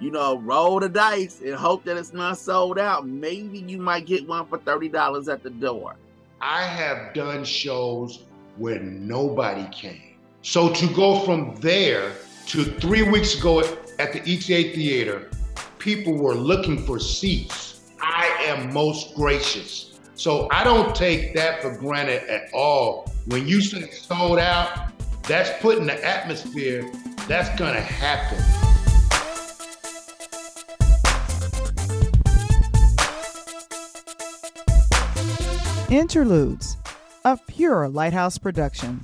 you know, roll the dice and hope that it's not sold out. Maybe you might get one for $30 at the door. I have done shows where nobody came. So to go from there to three weeks ago at the ETA Theater, people were looking for seats. I am most gracious. So I don't take that for granted at all. When you say sold out, that's putting the atmosphere, that's gonna happen. Interludes, a pure Lighthouse production.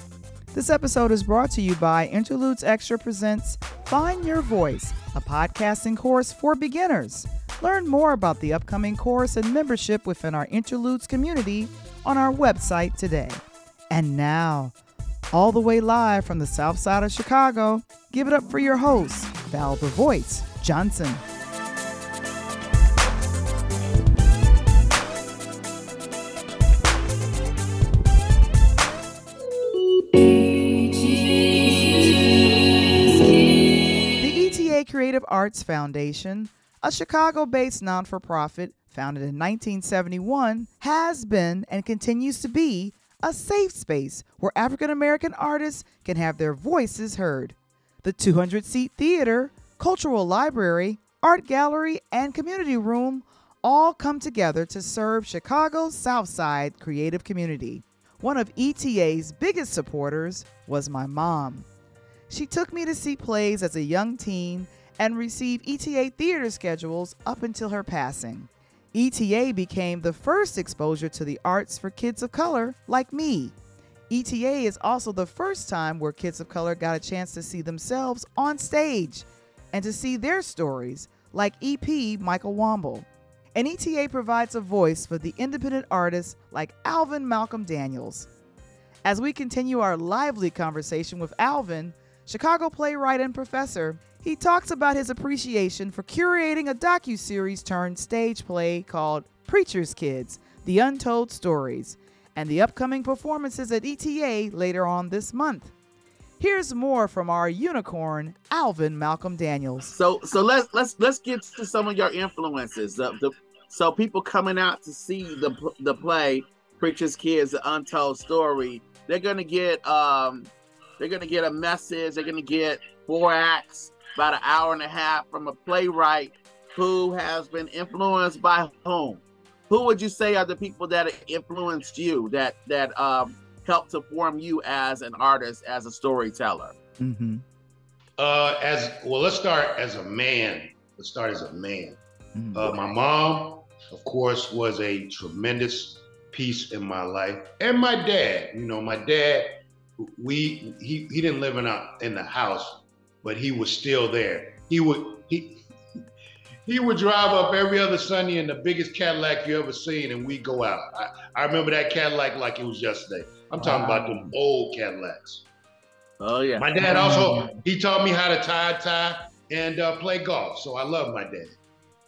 This episode is brought to you by Interludes Extra Presents Find Your Voice, a podcasting course for beginners. Learn more about the upcoming course and membership within our Interludes community on our website today. And now, all the way live from the south side of Chicago, give it up for your host, Val Voice Johnson. Creative Arts Foundation, a Chicago based non for profit founded in 1971, has been and continues to be a safe space where African American artists can have their voices heard. The 200 seat theater, cultural library, art gallery, and community room all come together to serve Chicago's Southside creative community. One of ETA's biggest supporters was my mom. She took me to see plays as a young teen and receive ETA theater schedules up until her passing. ETA became the first exposure to the arts for kids of color like me. ETA is also the first time where kids of color got a chance to see themselves on stage and to see their stories, like EP Michael Womble. And ETA provides a voice for the independent artists like Alvin Malcolm Daniels. As we continue our lively conversation with Alvin, Chicago playwright and professor, he talks about his appreciation for curating a docu-series turned stage play called Preacher's Kids: The Untold Stories and the upcoming performances at ETA later on this month. Here's more from our unicorn, Alvin Malcolm Daniels. So so let's let's let's get to some of your influences. The, the, so people coming out to see the the play Preacher's Kids: The Untold Story, they're gonna get um they're gonna get a message. They're gonna get four acts about an hour and a half from a playwright who has been influenced by whom? Who would you say are the people that influenced you, that that um, helped to form you as an artist, as a storyteller? Mm-hmm. Uh, as well, let's start as a man. Let's start as a man. Mm-hmm. Uh, my mom, of course, was a tremendous piece in my life, and my dad. You know, my dad. We he he didn't live in a in the house, but he was still there. He would he he would drive up every other Sunday in the biggest Cadillac you ever seen, and we go out. I, I remember that Cadillac like it was yesterday. I'm talking wow. about the old Cadillacs. Oh yeah. My dad also he taught me how to tie tie and uh, play golf, so I love my dad.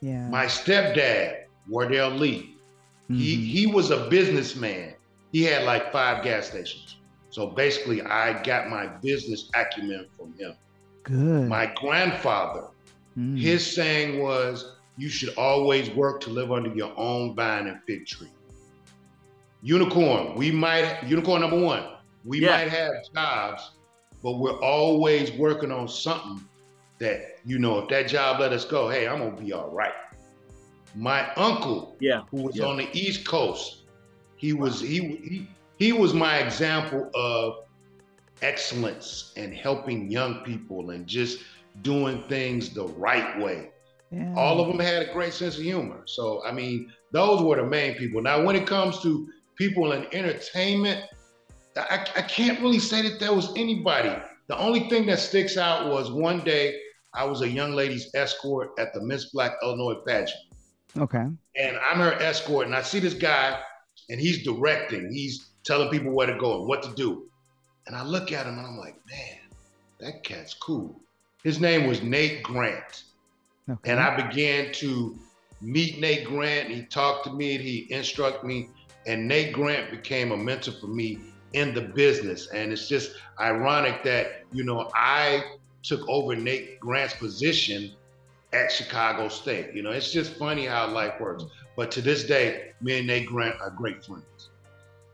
Yeah. My stepdad, Wardell Lee, mm-hmm. he he was a businessman. He had like five gas stations. So basically, I got my business acumen from him. Good. My grandfather, mm. his saying was, you should always work to live under your own vine and fig tree. Unicorn, we might, unicorn number one, we yeah. might have jobs, but we're always working on something that, you know, if that job let us go, hey, I'm gonna be all right. My uncle, yeah, who was yeah. on the East Coast, he was he, he he was my example of excellence and helping young people and just doing things the right way. Yeah. All of them had a great sense of humor. So, I mean, those were the main people. Now, when it comes to people in entertainment, I, I can't really say that there was anybody. The only thing that sticks out was one day I was a young lady's escort at the Miss Black Illinois pageant. Okay. And I'm her escort, and I see this guy, and he's directing. He's telling people where to go and what to do. And I look at him and I'm like, man, that cat's cool. His name was Nate Grant. Okay. And I began to meet Nate Grant. He talked to me, he instructed me, and Nate Grant became a mentor for me in the business. And it's just ironic that, you know, I took over Nate Grant's position at Chicago State. You know, it's just funny how life works. But to this day, me and Nate Grant are great friends.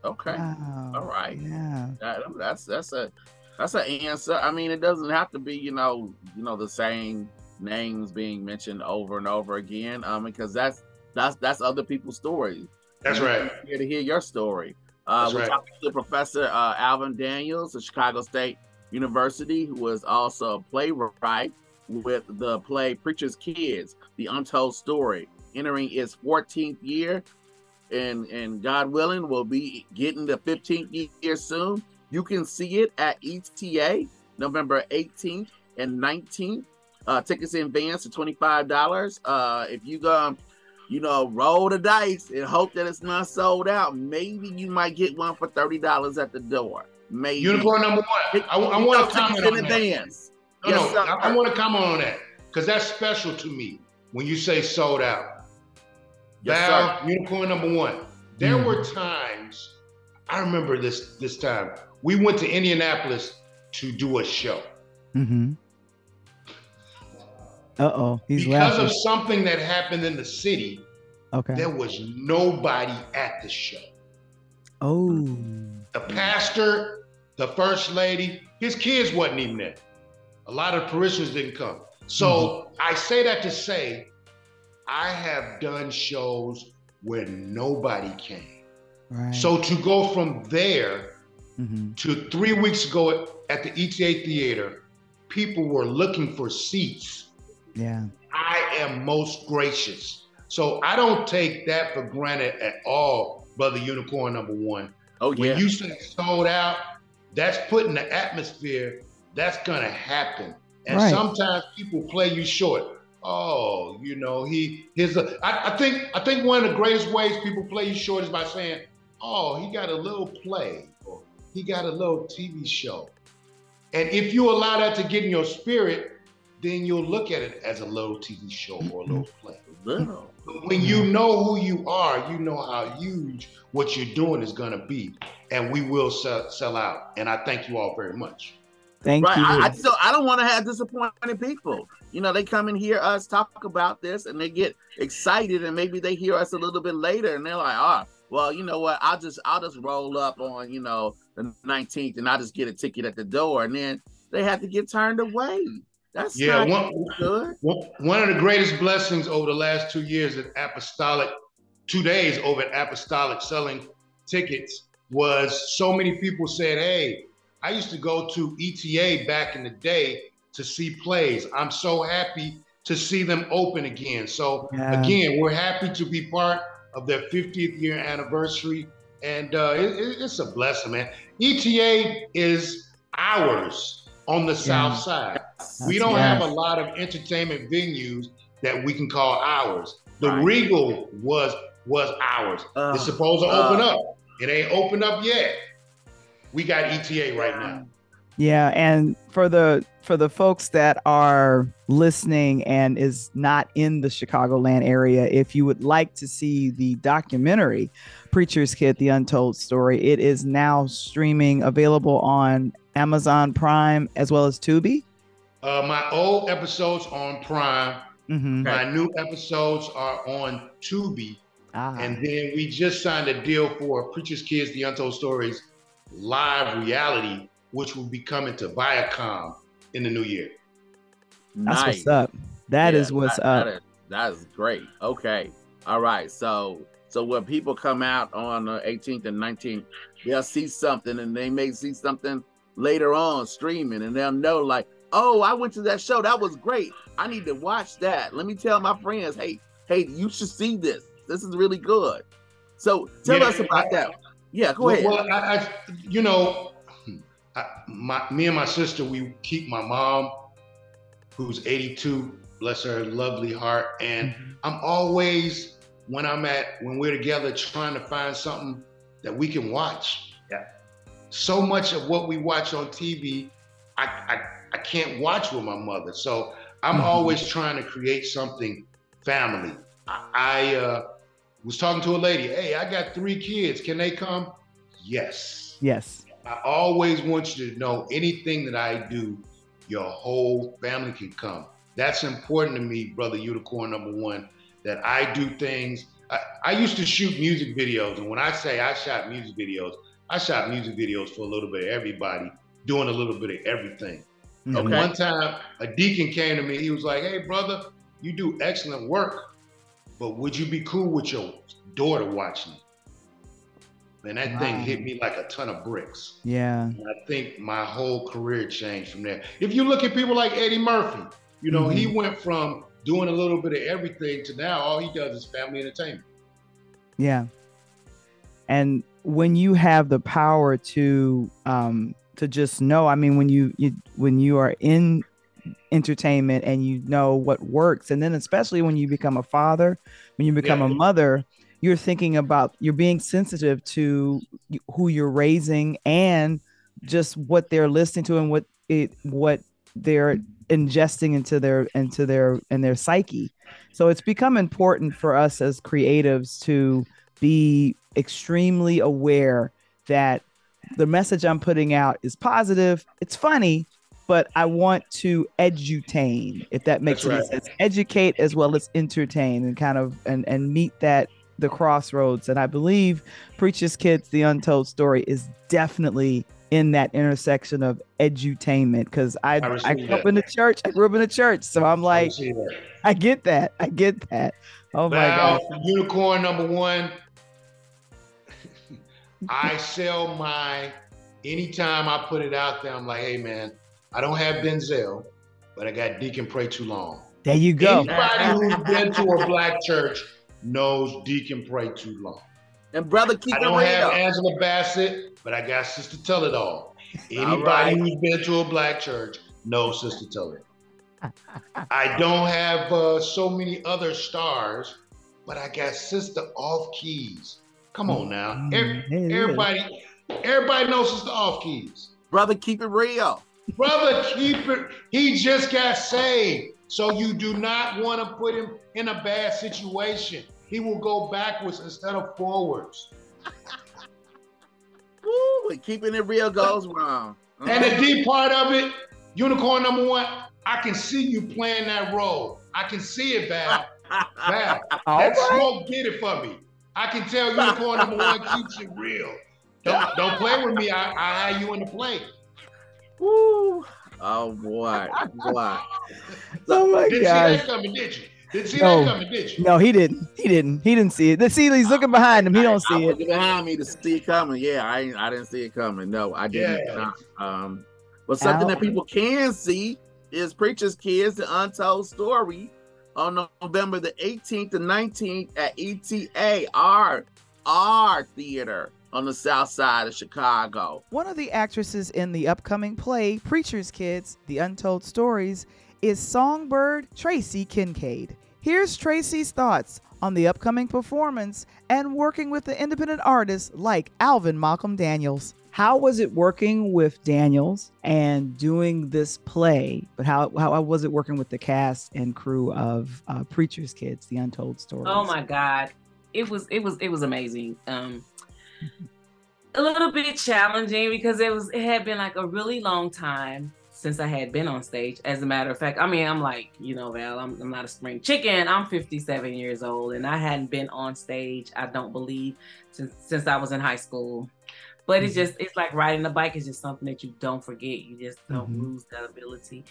Okay. Wow. All right. Yeah. That, that's that's a that's an answer. I mean, it doesn't have to be, you know, you know, the same names being mentioned over and over again. Um, because that's that's that's other people's stories. That's And right. Here to hear your story. Uh, we're right. talking to Professor uh, Alvin Daniels of Chicago State University, who is also a playwright with the play Preacher's Kids: The Untold Story, entering its 14th year, and and God willing, we'll be getting the 15th year soon. You can see it at ETA November 18th and 19th. Uh, tickets in advance are $25. Uh, if you go, you know, roll the dice and hope that it's not sold out, maybe you might get one for $30 at the door. Maybe. Unicorn number one. I, I want to comment on in that. No, Yes, no, sir. I, I want to comment on that because that's special to me when you say sold out. Yes, Val, sir. unicorn number one. There Mm. were times I remember this this time we went to Indianapolis to do a show Mm-hmm. Uh oh. He's because laughing. of something that happened in the city. okay. There was nobody at the show. oh. The pastor, the first lady, his kids wasn't even there. A lot of parishioners didn't come. So I say that to say, I have done shows where nobody came. Right. So to go from there Mm-hmm. to three weeks ago at the ETA Theater, people were looking for seats. Yeah. I am most gracious. So I don't take that for granted at all, Brother Unicorn number one. Oh, yeah. When yeah. you say sold out, that's putting the atmosphere, that's gonna happen. And Right. sometimes people play you short. Oh, you know, he his uh, I, I think I think one of the greatest ways people play you short is by saying, Oh, he got a little play, or he got a little TV show. And if you allow that to get in your spirit, then you'll look at it as a little TV show or a little mm-hmm. play. Little. When you mm-hmm. know who you are, you know how huge what you're doing is going to be, and we will sell, sell out. And I thank you all very much. Thank right. you. I, I just don't, I don't want to have disappointed people. You know, they come and hear us talk about this and they get excited and maybe they hear us a little bit later and they're like, oh, well, you know what? I'll just I'll just roll up on, you know, the 19th and I'll just get a ticket at the door. And then they have to get turned away. That's Yeah, one, good. one one of the greatest blessings over the last two years at Apostolic, two days over at Apostolic selling tickets was so many people said, Hey, I used to go to ETA back in the day to see plays. I'm so happy to see them open again. So Yeah. again, we're happy to be part of their 50th year anniversary. And uh, it- it- it's a blessing, man. ETA is ours on the south side. we don't have a lot of entertainment venues that we can call ours. The Right. Regal was was ours. Uh, it's supposed to uh. open up. It ain't opened up yet. We got ETA right now. Yeah, and for the for the folks that are listening and is not in the Chicagoland area, if you would like to see the documentary Preacher's Kid: The Untold Story, it is now streaming available on Amazon Prime as well as Tubi. Uh, my old episodes on Prime. Mm-hmm. My new episodes are on Tubi. Ah, And then we just signed a deal for Preacher's Kids, The Untold Stories live reality, which will be coming to Viacom in the new year. that's nice. what's up. That Yeah, is what's that- up. That is, that is great. Okay. All right. So so when people come out on the 18th and 19th, they'll see something and they may see something later on streaming and they'll know like, oh, I went to that show. That was great. I need to watch that. Let me tell my friends, hey, hey, you should see this. This is really good. So tell Yeah, us about that. Yeah, go ahead. well, I, I, you know, I, my, me and my sister, we keep my mom, who's 82, bless her lovely heart, and Mm-hmm. I'm always when I'm at when we're together trying to find something that we can watch. Yeah. So much of what we watch on TV, I I, I can't watch with my mother. So I'm Mhm. always trying to create something family. I, I uh, was talking to a lady. Hey, I got three kids. Can they come? Yes. Yes. I always want you to know anything that I do, your whole family can come. that's important to me, brother Unicorn number one, that I do things. I, I used to shoot music videos, and when I say I shot music videos, I shot music videos for a little bit of everybody, doing a little bit of everything. Okay. And one time, a deacon came to me. He was like, "Hey, brother, you do excellent work, but would you be cool with your daughter watching it?" And that wow. thing hit me like a ton of bricks. Yeah. And I think my whole career changed from there. If you look at people like Eddie Murphy, you know, mm-hmm. he went from doing a little bit of everything to now all he does is family entertainment. Yeah. And when you have the power to um to just know, I mean when you, you when you are in entertainment and you know what works and then especially when you become a father, when you become yeah. a mother, you're thinking about you're being sensitive to who you're raising and just what they're listening to and what it what they're ingesting into their into their and their psyche so it's become important for us as creatives to be extremely aware that the message i'm putting out is positive it's funny but i want to edutain if that makes any right. sense educate as well as entertain and kind of and and meet that the crossroads. And I believe Preacher's Kids, The Untold Story is definitely in that intersection of edutainment because I, I, I grew that. up in the church. I grew up in the church. So I'm like, I, I get that. I get that. Oh my God. Unicorn number one. I sell my anytime I put it out there, I'm like, hey man, I don't have Denzel, but I got Deacon Pray Too Long. There you go. Anybody who's been to a black church knows Deacon Pray Too Long. And brother, keep it real. I don't have Angela Bassett, but I got Sister Tell It All. Anybody right. who's been to a black church knows Sister Tell It. I don't have uh, so many other stars, but I got Sister Off Keys. Come on now, mm, Every, everybody, everybody knows Sister Off Keys. Brother, keep it real. Brother, keep it. He just got saved, so you do not want to put him in a bad situation he will go backwards instead of forwards. Woo, keeping it real goes wrong. Uh-huh. And the deep part of it, unicorn number one, I can see you playing that role. I can see it, Val. Val, that right. smoke did it for me. I can tell unicorn number one keeps it real. Don't, don't play with me. I, I have you in the play. Woo. Oh boy, boy. oh my did God. see that coming, did you? Didn't see no, that coming, did you? No, he didn't. He didn't. He didn't see it. See, he's looking behind him. He don't see I, it. behind me to see it coming. Yeah, I I didn't see it coming. No, I didn't. Yeah. Um, but something Ow. that people can see is Preacher's Kids, the Untold Story, on November the 18th and 19th at ETA, our, our theater on the south side of Chicago. One of the actresses in the upcoming play, Preacher's Kids, The Untold Stories, is Songbird Tracy Kincaid. Here's Tracy's thoughts on the upcoming performance and working with the independent artists like Alvin Malcolm Daniels. How was it working with Daniels and doing this play? But how, how was it working with the cast and crew of uh, Preacher's Kids, The Untold Stories? Oh my God, it was it was it was amazing. Um, a little bit challenging because it was it had been like a really long time since I had been on stage. As a matter of fact, I mean, I'm like, you know, Val, I'm, I'm, not a spring chicken. I'm 57 years old and I hadn't been on stage, I don't believe, since, since I was in high school. But mm-hmm. it's just, it's like riding a bike is just something that you don't forget. You just don't mm-hmm. lose that ability.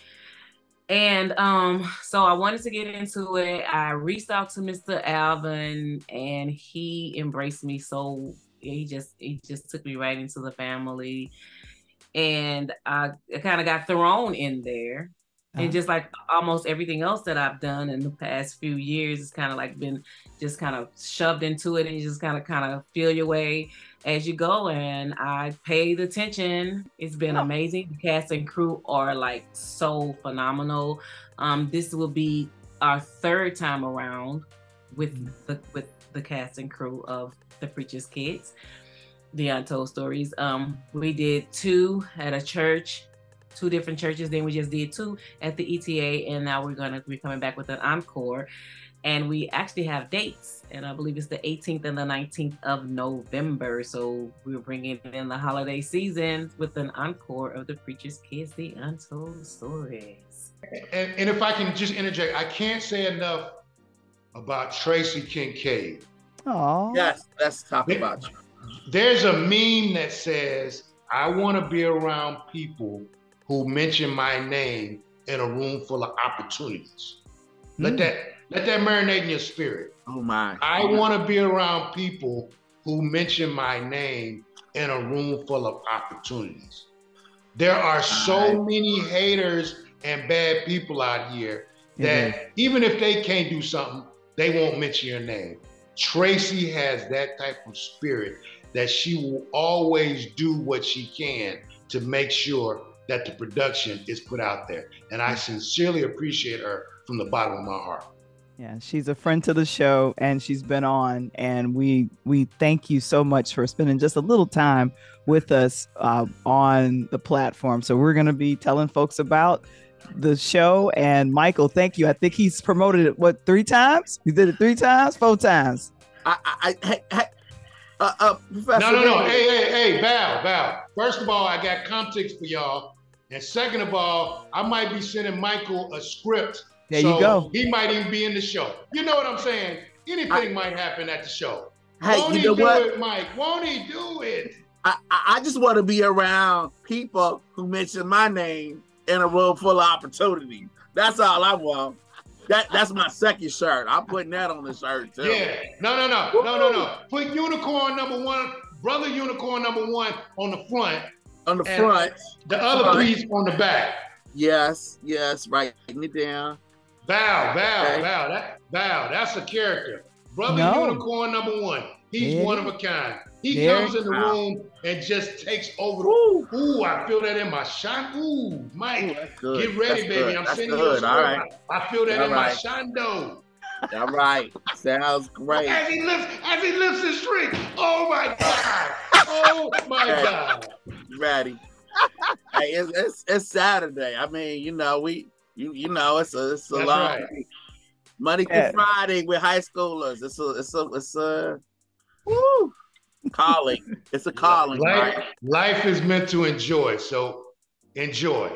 And um, so I wanted to get into it. I reached out to Mr. Alvin and he embraced me so he just he just took me right into the family and I, I kind of got thrown in there. Uh-huh. And just like almost everything else that I've done in the past few years, it's kind of like been just kind of shoved into it, and you just kind of kind of feel your way as you go. And I paid attention. It's been oh. amazing. The cast and crew are like so phenomenal. Um, this will be our third time around with mm-hmm. the with the cast and crew of the Preacher's Kids the Untold Stories. Um, we did two at a church, two different churches. Then we just did two at the ETA, and now we're gonna be coming back with an encore. and we actually have dates and i believe it's the 18th and the 19th of november so we're bringing in the holiday season with an encore of the preacher's kids the untold stories and, and if i can just interject i can't say enough about tracy kincaid Oh. Yes, let's talk about you. There's a meme that says, I want to be around people who mention my name in a room full of opportunities. Let Mm. that let that marinate in your spirit. Oh my. I want to be around people who mention my name in a room full of opportunities. There are so many haters and bad people out here It that even if they can't do something, they won't mention your name. Tracy has that type of spirit that she will always do what she can to make sure that the production is put out there. And I sincerely appreciate her from the bottom of my heart. Yeah, she's a friend to the show and she's been on and we we thank you so much for spending just a little time with us uh, on the platform. So we're going to be telling folks about the show and Michael, thank you. I think he's promoted it what three times? He did it three times, four times. I, I, I hey, hey, uh, uh, Professor. No, no, no. Davis. Hey, hey, hey, Val, Val. First of all, I got context for y'all. And second of all, I might be sending Michael a script. There so you go. He might even be in the show. You know what I'm saying? Anything I- might happen at the show. Hey, Won't you he know do what? it, Mike? Won't he do it? I, I I just want to be around people who mention my name in a room full of opportunity. That's all I want. That that's my second shirt. I'm putting that on the shirt too. Yeah. No, no, no, no, no, no. Put unicorn number one, brother unicorn number one on the front, On the front. the other Right. piece on the back. Yes, yes, writing it down. Val, Val, Okay. Val, that Val, that's a character. Brother No. Unicorn number one. He's There one of a kind. He there comes in the you room and just takes over the Woo. Ooh, I feel that in my shine. Ooh, Ooh, Mike, that's good. get ready, That's baby. good. I'm That's sending you a good. All right. I feel that All in my right. shando. All right. Sounds great. As he lifts, as he lifts his drink. Oh my God. Oh my Hey. God. Ready. hey, it's, it's it's Saturday. I mean, you know, we you you know, it's a it's a That's long right. week. Monday through Yeah. Friday with high schoolers. It's a it's a it's a woo calling. It's a calling, Life, right? life is meant to enjoy. So enjoy.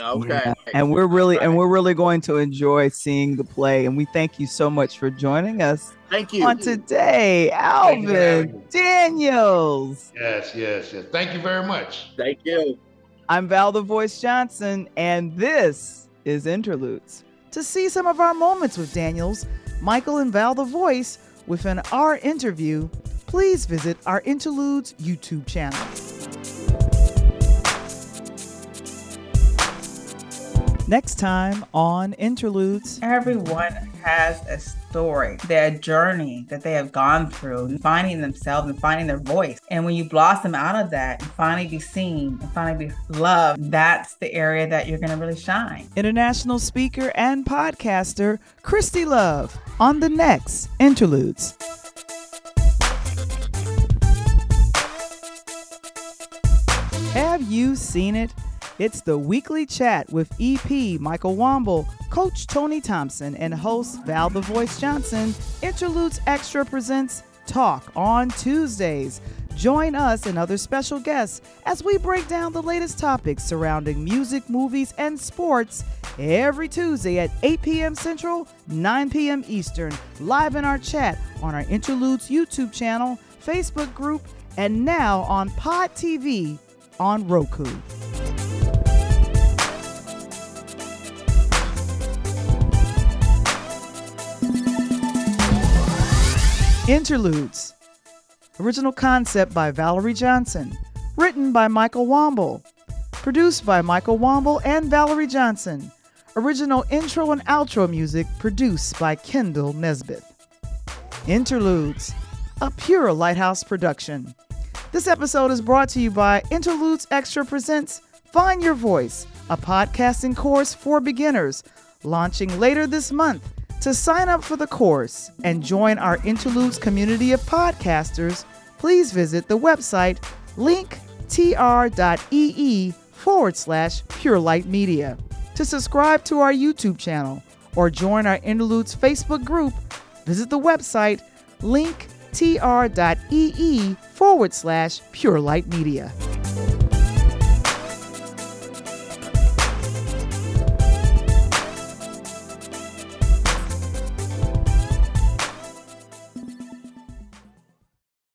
Okay. Yeah. And we're really and we're really going to enjoy seeing the play and we thank you so much for joining us Thank you. on today, Thank you for having Alvin. Daniels. Yes, yes, yes. Thank you very much. Thank you. I'm Val the Voice Johnson, and this is Interludes. To see some of our moments with Daniels, Michael and Val the Voice within our interview, please visit our Interludes YouTube channel. Next time on Interludes. Everyone has a story, their journey that they have gone through, finding themselves and finding their voice. And when you blossom out of that and finally be seen and finally be loved, that's the area that you're going to really shine. International speaker and podcaster Christy Love on the next Interludes. Have you seen it? It's the weekly chat with EP Michael Womble, Coach Tony Thompson, and host Val the Voice Johnson. Interludes Extra presents Talk on Tuesdays. Join us and other special guests as we break down the latest topics surrounding music, movies, and sports every Tuesday at 8 p.m. Central, 9 p.m. Eastern, live in our chat on our Interludes YouTube channel, Facebook group, and now on Pod TV on Roku. Interludes. Original concept by Valerie Johnson. Written by Michael Womble. Produced by Michael Womble and Valerie Johnson. Original intro and outro music produced by Kendall Nesbitt. Interludes. A pure Lighthouse production. This episode is brought to you by Interludes Extra Presents Find Your Voice, a podcasting course for beginners, launching later this month. To sign up for the course and join our Interludes community of podcasters, please visit the website linktr.ee forward slash Pure Light Media. To subscribe to our YouTube channel or join our Interludes Facebook group, visit the website linktr.ee forward slash Pure Light Media.